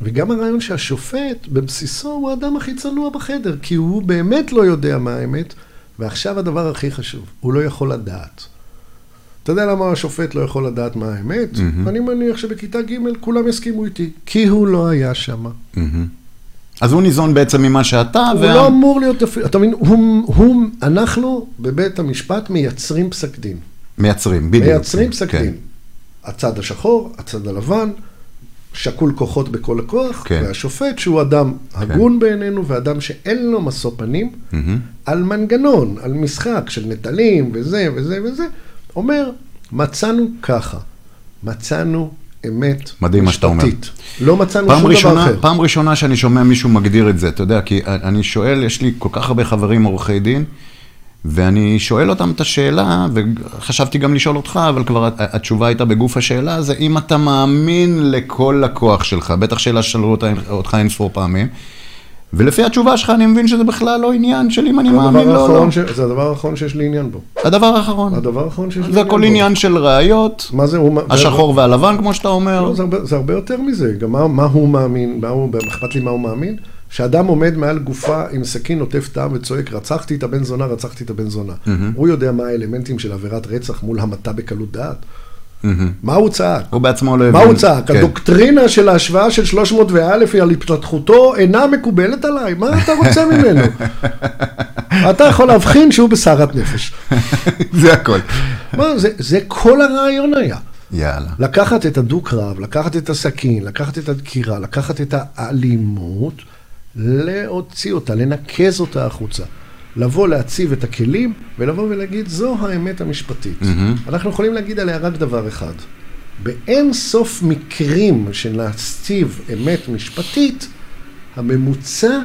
וגם הרעיון שהשופט בבסיסו הוא האדם הכי צנוע בחדר, כי הוא באמת לא יודע מה האמת, ועכשיו הדבר הכי חשוב, הוא לא יכול לדעת. אתה יודע למה השופט לא יכול לדעת מה האמת? Mm-hmm. אני מניח שבכיתה ג' כולם יסכימו איתי, כי הוא לא היה שם. Mm-hmm. אז הוא ניזון בעצם ממה שאתה, הוא וה... לא אמור להיות, אתה מבין, הוא, הוא, אנחנו בבית המשפט מייצרים פסק דין. מייצרים, בדיוק. מייצרים פסק כן. דין. הצד השחור, הצד הלבן, שקול כוחות בכל הכוח, כן. והשופט שהוא אדם הגון כן. בעינינו, ואדם שאין לו משוא פנים, mm-hmm. על מנגנון, על משחק של נטלים וזה וזה וזה, אומר, מצאנו ככה, מצאנו אמת מדהים מה שאתה אומר. לא מצאנו שום ראשונה, דבר אחר. פעם ראשונה שאני שומע מישהו מגדיר את זה, אתה יודע, כי אני שואל, יש לי כל כך הרבה חברים עורכי דין, ואני שואל אותם את השאלה, וחשבתי גם לשאול אותך, אבל כבר התשובה הייתה בגוף השאלה, זה אם אתה מאמין לכל לקוח שלך, בטח שאלה ששאלו אותך אין ספור פעמים. ולפי התשובה שלך אני מבין שזה בכלל לא עניין של אם אני מאמין לו או לא. ש... זה הדבר האחרון שיש לי עניין בו. הדבר האחרון. הדבר האחרון שיש לי עניין בו. זה הכל עניין של ראיות, מה זה, הוא... השחור. והלבן כמו שאתה אומר. לא, זה, הרבה, זה הרבה יותר מזה, גם מה, מה הוא מאמין, מה הוא, אכפת לי מה הוא מאמין. שאדם עומד מעל גופה עם סכין עוטף טעם וצועק, רצחתי את הבן זונה, רצחתי את הבן זונה. Mm-hmm. הוא יודע מה האלמנטים של עבירת רצח מול המתה בקלות דעת. מה הוא צעק? הוא בעצמו לא הבין. מה הוא צעק? כן. הדוקטרינה של ההשוואה של 300 ואלף על התפתחותו אינה מקובלת עליי, מה אתה רוצה ממנו? אתה יכול להבחין שהוא בסערת נפש. זה הכל. מה, זה, זה כל הרעיון היה. יאללה. לקחת את הדו-קרב, לקחת את הסכין, לקחת את הדקירה, לקחת את האלימות, להוציא אותה, לנקז אותה החוצה. לבוא להציב את הכלים ולבוא ולהגיד, זו האמת המשפטית. Mm-hmm. אנחנו יכולים להגיד עליה רק דבר אחד. באין סוף מקרים שנציב אמת משפטית, הממוצע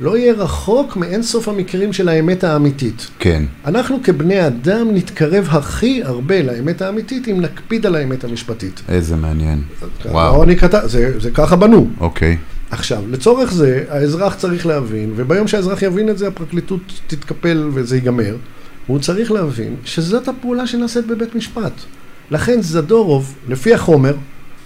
לא יהיה רחוק מאין סוף המקרים של האמת האמיתית. כן. אנחנו כבני אדם נתקרב הכי הרבה לאמת האמיתית אם נקפיד על האמת המשפטית. איזה מעניין. וואו. זה, זה ככה בנו. אוקיי. עכשיו, לצורך זה, האזרח צריך להבין, וביום שהאזרח יבין את זה, הפרקליטות תתקפל וזה ייגמר. הוא צריך להבין שזאת הפעולה שנעשית בבית משפט. לכן זדורוב, לפי החומר,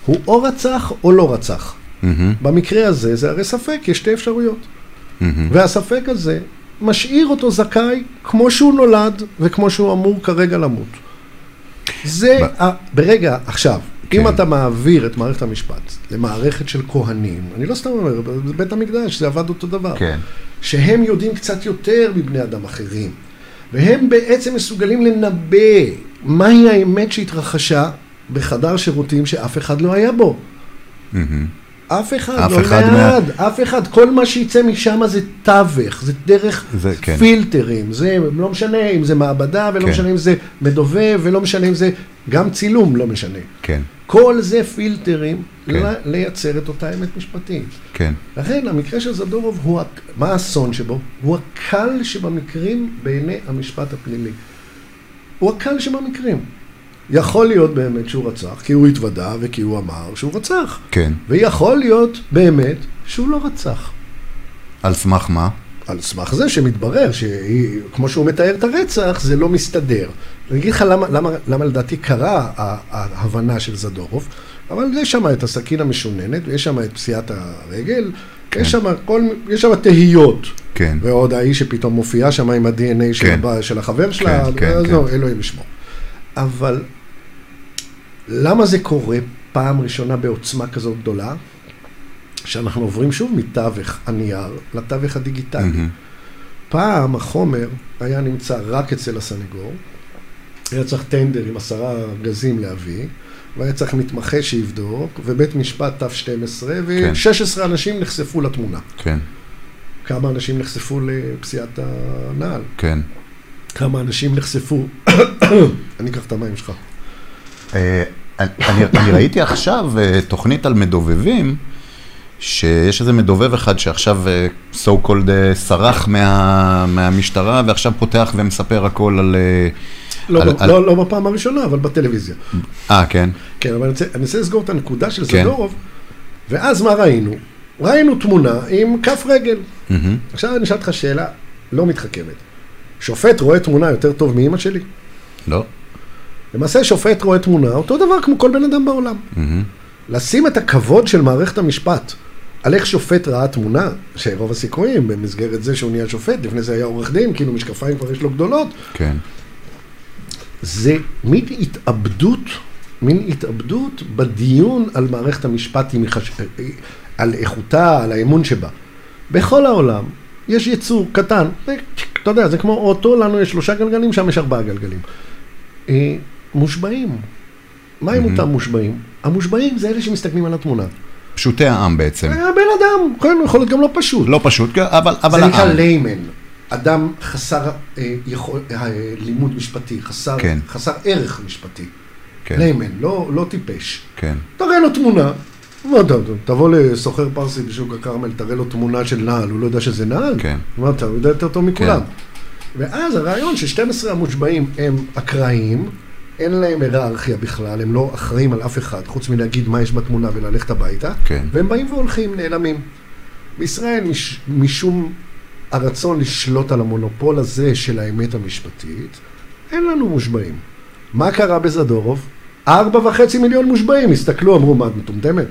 הוא או רצח או לא רצח. Mm-hmm. במקרה הזה זה הרי ספק, יש שתי אפשרויות. Mm-hmm. והספק הזה משאיר אותו זכאי כמו שהוא נולד וכמו שהוא אמור כרגע למות. זה, ב... ה... ברגע, עכשיו, כן. אם אתה מעביר את מערכת המשפט למערכת של כהנים, אני לא סתם אומר, בבית המקדש זה עבד אותו דבר, כן. שהם יודעים קצת יותר מבני אדם אחרים, והם בעצם מסוגלים לנבא מהי האמת שהתרחשה בחדר שירותים שאף אחד לא היה בו. Mm-hmm. אף אחד, אף לא אחד מעד, מה... אף אחד, כל מה שיצא משם זה תווך, זה דרך זה, כן. פילטרים, זה לא משנה אם זה מעבדה ולא כן. משנה אם זה מדובב ולא משנה אם זה גם צילום, לא משנה. כן. כל זה פילטרים כן. לייצר את אותה אמת משפטית. כן. לכן המקרה של זדורוב הוא, מה האסון שבו? הוא הקל שבמקרים בעיני המשפט הפלילי. הוא הקל שבמקרים. יכול להיות באמת שהוא רצח, כי הוא התוודה וכי הוא אמר שהוא רצח. כן. ויכול להיות באמת שהוא לא רצח. על סמך מה? על סמך זה שמתברר שכמו שהוא מתאר את הרצח, זה לא מסתדר. אני אגיד לך למה, למה, למה לדעתי קרה ההבנה של זדורוב, אבל יש שם את הסכין המשוננת, ויש שם את פסיעת הרגל, כן. יש שם כל, יש שם תהיות. כן. ועוד האיש שפתאום מופיע שם עם ה-DNA כן. של, של החבר שלה, כן, כן, אז כן. לא, אלוהים ישמור. אבל למה זה קורה פעם ראשונה בעוצמה כזאת גדולה? שאנחנו עוברים שוב מתווך הנייר לתווך הדיגיטלי. Mm-hmm. פעם החומר היה נמצא רק אצל הסנגור, היה צריך טנדר עם עשרה גזים להביא, והיה צריך מתמחה שיבדוק, ובית משפט תו 12, ו-16 כן. אנשים נחשפו לתמונה. כן. כמה אנשים נחשפו לפסיעת הנעל. כן. כמה אנשים נחשפו, אני אקח את המים שלך. אה, אני ראיתי עכשיו אה, תוכנית על מדובבים, שיש איזה מדובב אחד שעכשיו אה, so called סרח מהמשטרה, ועכשיו פותח ומספר הכל על... לא, על, לא, על... לא, לא בפעם הראשונה, אבל בטלוויזיה. אה, כן. כן, אבל אני רוצה, אני רוצה לסגור את הנקודה של כן. זדורוב, ואז מה ראינו? ראינו תמונה עם כף רגל. Mm-hmm. עכשיו אני אשאל אותך שאלה לא מתחכמת. שופט רואה תמונה יותר טוב מאימא שלי? לא. למעשה שופט רואה תמונה אותו דבר כמו כל בן אדם בעולם. Mm-hmm. לשים את הכבוד של מערכת המשפט על איך שופט ראה תמונה, שרוב הסיכויים, במסגרת זה שהוא נהיה שופט, לפני זה היה עורך דין, כאילו משקפיים כבר יש לו גדולות, כן. זה מין התאבדות, מין התאבדות בדיון על מערכת המשפט, יחש... על איכותה, על האמון שבה. בכל העולם יש יצור קטן, אתה יודע, זה כמו אוטו, לנו יש שלושה גלגלים, שם יש ארבעה גלגלים. אה, מושבעים. מה עם אותם מושבעים? המושבעים זה אלה שמסתכלים על התמונה. פשוטי העם בעצם. אה, בן אדם, כן, יכול להיות גם לא פשוט. לא פשוט, כן, אבל, אבל זה נקרא העם. ליימן. אדם חסר אה, יכול, אה, לימוד משפטי, חסר, כן. חסר ערך משפטי. כן, ליימן, לא, לא טיפש. כן, תראה לו תמונה. מה אתה, תבוא לסוחר פרסי בשוק הכרמל, תראה לו תמונה של נעל, הוא לא יודע שזה נעל? כן. מה אתה, הוא יודע יותר טוב מכולם. כן. ואז הרעיון ש-12 המושבעים הם אקראיים, אין להם היררכיה בכלל, הם לא אחראים על אף אחד, חוץ מלהגיד מה יש בתמונה וללכת הביתה, כן. והם באים והולכים, נעלמים. בישראל, מש, משום הרצון לשלוט על המונופול הזה של האמת המשפטית, אין לנו מושבעים. מה קרה בזדורוב? ארבע וחצי מיליון מושבעים, הסתכלו, אמרו, מה, את מטומטמת?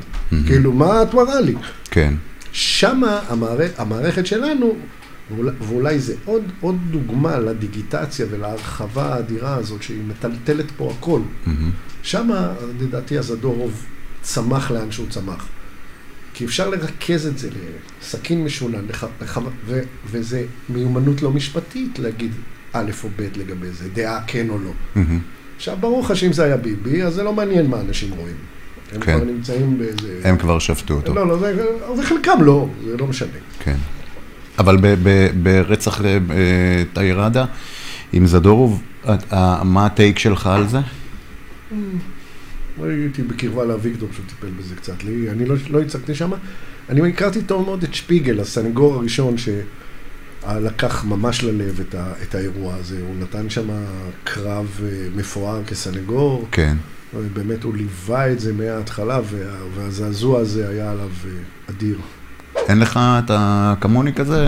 כאילו, מה את מראה לי? כן, שמה המערכ, המערכת שלנו, ואולי, ואולי זה עוד, עוד דוגמה לדיגיטציה ולהרחבה האדירה הזאת, שהיא מטלטלת פה הכל. שמה, לדעתי, הזדורוב צמח לאן שהוא צמח. כי אפשר לרכז את זה לסכין משונן, לח, לח, ו, וזה מיומנות לא משפטית להגיד א' או ב' לגבי זה, דעה כן או לא. מהמם. עכשיו, ברור לך שאם זה היה ביבי, אז זה לא מעניין מה אנשים רואים. הם כן. כבר נמצאים באיזה... הם כבר שפטו אותו. לא, לא, זה, וחלקם לא, זה לא משנה. כן. אבל ב- ב- ברצח אה, אה, טיירדה עם זדורוב, אה, מה הטייק שלך על זה? הייתי בקרבה לאביגדור שהוא טיפל בזה קצת. לי, אני לא, לא הצגתי שם. אני הכרתי טוב מאוד את שפיגל, הסנגור הראשון שלקח ממש ללב את, ה, את האירוע הזה. הוא נתן שם קרב אה, מפואר כסנגור. כן. באמת הוא ליווה את זה מההתחלה, וה, והזעזוע הזה היה עליו אה, אדיר. אין לך, אתה כמוני כזה,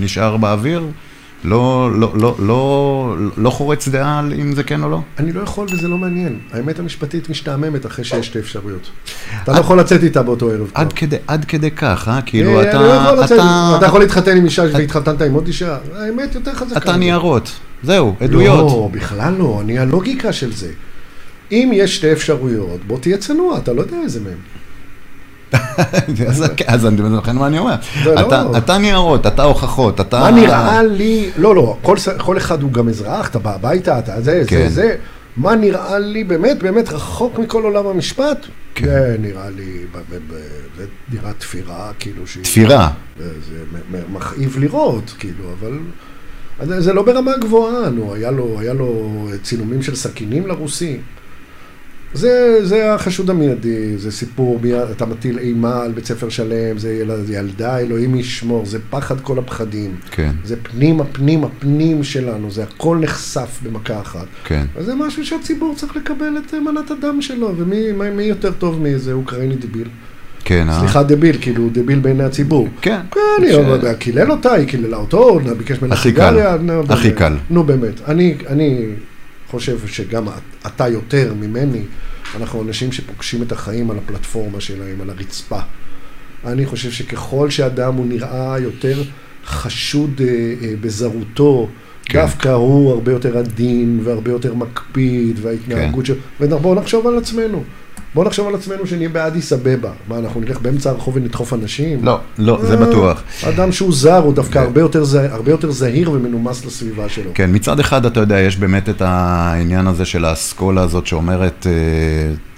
נשאר באוויר? לא, לא, לא, לא, לא חורץ דעה על אם זה כן או לא? אני לא יכול וזה לא מעניין. האמת המשפטית משתעממת אחרי שיש שתי אפשרויות. אתה לא יכול לצאת איתה באותו ערב. עד כדי, עד כדי כך, אה? כאילו אה, אתה, אני לא יכול לצאת. אתה, אתה יכול להתחתן עם אישה והתחתנת עם עוד אישה. האמת יותר חזקה. אתה ניירות, זהו, עדויות. לא, בכלל לא, אני הלוגיקה של זה. אם יש שתי אפשרויות, בוא תהיה צנוע, אתה לא יודע איזה מהם. אז, אז אני, לכן מה אני אומר? זה לא- אתה, ניירות, אתה הוכחות, אתה... מה נראה לי, לא, לא, כל, אחד הוא גם אזרח, אתה בא הביתה, אתה זה, כן. זה, זה. מה נראה לי באמת, באמת רחוק מכל עולם המשפט? כן. זה נראה לי, זה נראה תפירה, כאילו שהיא... תפירה. זה מכאיב לראות, כאילו, אבל... זה, זה לא ברמה גבוהה, נו, היה לו, צילומים של סכינים לרוסי. זה, זה החשוד המיידי, זה סיפור, מי- אתה מטיל אימה על בית ספר שלם, זה ילד, ילדה, אלוהים ישמור, זה פחד כל הפחדים. כן, זה פנים הפנים הפנים שלנו, זה הכל נחשף במכה אחת. כן. אז זה משהו שהציבור צריך לקבל את מנת הדם שלו, ומי מי, מי יותר טוב מאיזה אוקראיני דביל? כן, אה? סליחה, דביל, כאילו דביל בעיני הציבור. כן. כן, ש- לא קילל אותה, היא קיללה אותו, ביקש ממנה הכי קל. סיגריה, הכי. קל. נו באמת, אני, אני חושב שגם את- אתה יותר ממני, אנחנו אנשים שפוגשים את החיים על הפלטפורמה שלהם, על הרצפה. אני חושב שככל שאדם הוא נראה יותר חשוד אה, אה, בזרותו, כן. דווקא הוא הרבה יותר עדין והרבה יותר מקפיד, וההתנהגות כן. שלו, ובואו נחשוב על עצמנו. בואו נחשוב על עצמנו שנהיה באדיס אבבה. מה, אנחנו נלך באמצע הרחוב ונדחוף אנשים? לא, לא, זה אה, בטוח. אדם שהוא זר, הוא דווקא ו- הרבה יותר זהיר- הרבה יותר זהיר ומנומס לסביבה שלו. כן, מצד אחד, אתה יודע, יש באמת את העניין הזה של האסכולה הזאת שאומרת, אה,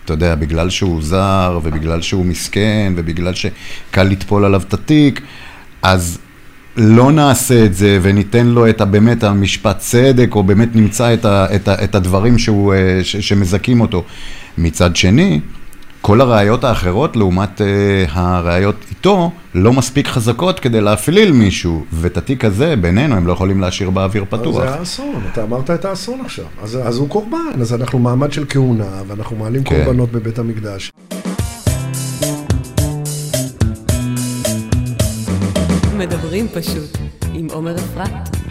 אתה יודע, בגלל שהוא זר, ובגלל שהוא מסכן, ובגלל שקל לטפול עליו את התיק, אז לא נעשה את זה וניתן לו את באמת המשפט צדק, או באמת נמצא את, ה, את, ה, את הדברים שהוא, אה, ש, שמזכים אותו. מצד שני, כל הראיות האחרות, לעומת uh, הראיות איתו, לא מספיק חזקות כדי להפליל מישהו, ואת התיק הזה, בינינו, הם לא יכולים להשאיר באוויר פתוח. זה האסון, אתה אמרת את האסון עכשיו. אז, אז הוא קורבן, אז אנחנו מעמד של כהונה, ואנחנו מעלים כן. קורבנות בבית המקדש. מדברים פשוט, עם עומר אפרת.